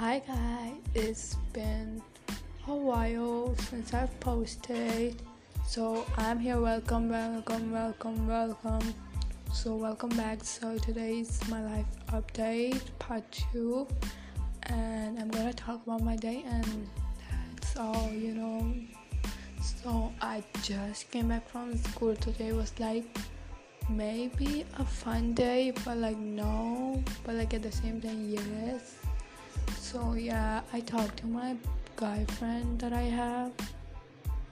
Hi guys, it's been a while since I've posted, so I'm here. Welcome, welcome, welcome, welcome. So, welcome back. So, today is my life update part two, and I'm gonna talk about my day, and that's all, you know. So, I just came back from school. Today was like maybe a fun day, but like no, but like at the same time, yes so yeah i talked to my guy friend that i have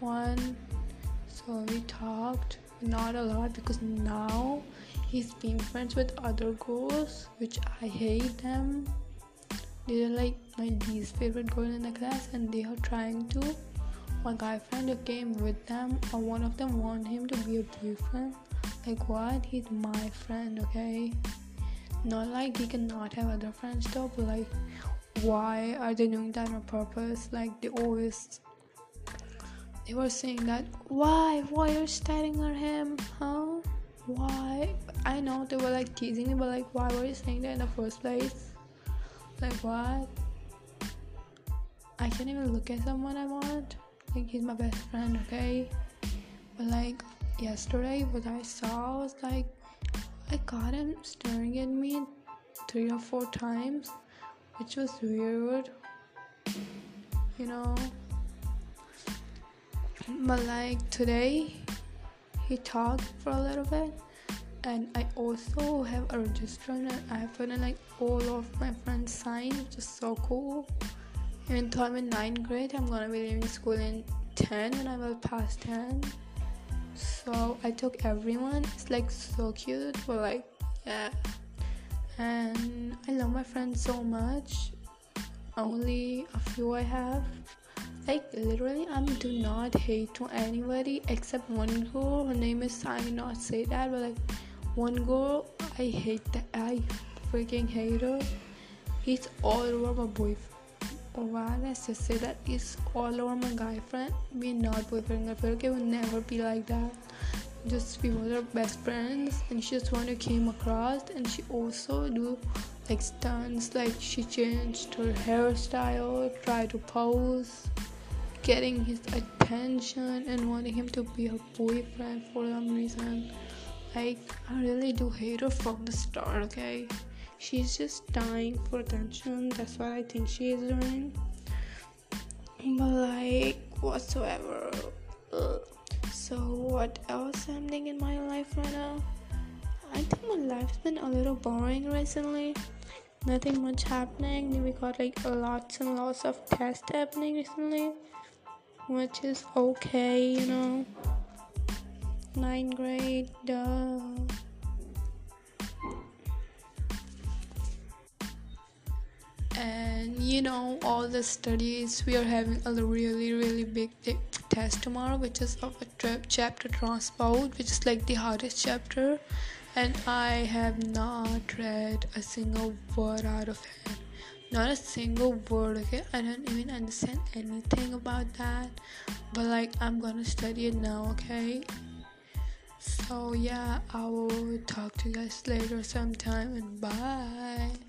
one. So we talked not a lot because now he's being friends with other girls which i hate them. They're like my least favorite girl in the class and they are trying to. My guy friend came with them or one of them want him to be a boyfriend like what? He's my friend okay? Not like he cannot have other friends though but like why are they doing that on purpose? Like they always they were saying that why? Why are you staring at him? Huh? Why? I know they were like teasing me but like why were you saying that in the first place? Like what? I can't even look at someone i want. Like he's my best friend okay? But like yesterday what i saw was like i caught him staring at me three or four times which was weird you know. But like today he talked for a little bit and I also have a register and I put in like all of my friends sign which is so cool. Even though I'm in 9th grade I'm gonna be leaving school in 10 and I will pass 10 so I took everyone. It's like so cute but like yeah and I love my friends so much. Only a few I have. Like literally, I do not hate to anybody except one girl. Her name is I not say that, but like one girl, I hate that. I freaking hate her. He's all over my boyfriend. Or why let's just say that he's all over my guy friend. We're not boyfriend girlfriend. Okay, we'll never be like that just we were best friends and she just who came across and she also do like stunts like she changed her hairstyle tried to pose getting his attention and wanting him to be her boyfriend for some reason. Like i really do hate her from the start okay? She's just dying for attention that's what i think she is doing. But like whatsoever. Ugh. So, what else happening in my life right now? I think my life's been a little boring recently. Nothing much happening. We got like lots and lots of tests happening recently, which is okay, you know. Ninth grade, duh. And you know, all the studies we are having a really, really big test tomorrow which is of a trip chapter transport which is like the hardest chapter. And i have not read a single word out of it. Not a single word okay? I don't even understand anything about that. But like i'm gonna study it now okay? So yeah i will talk to you guys later sometime and bye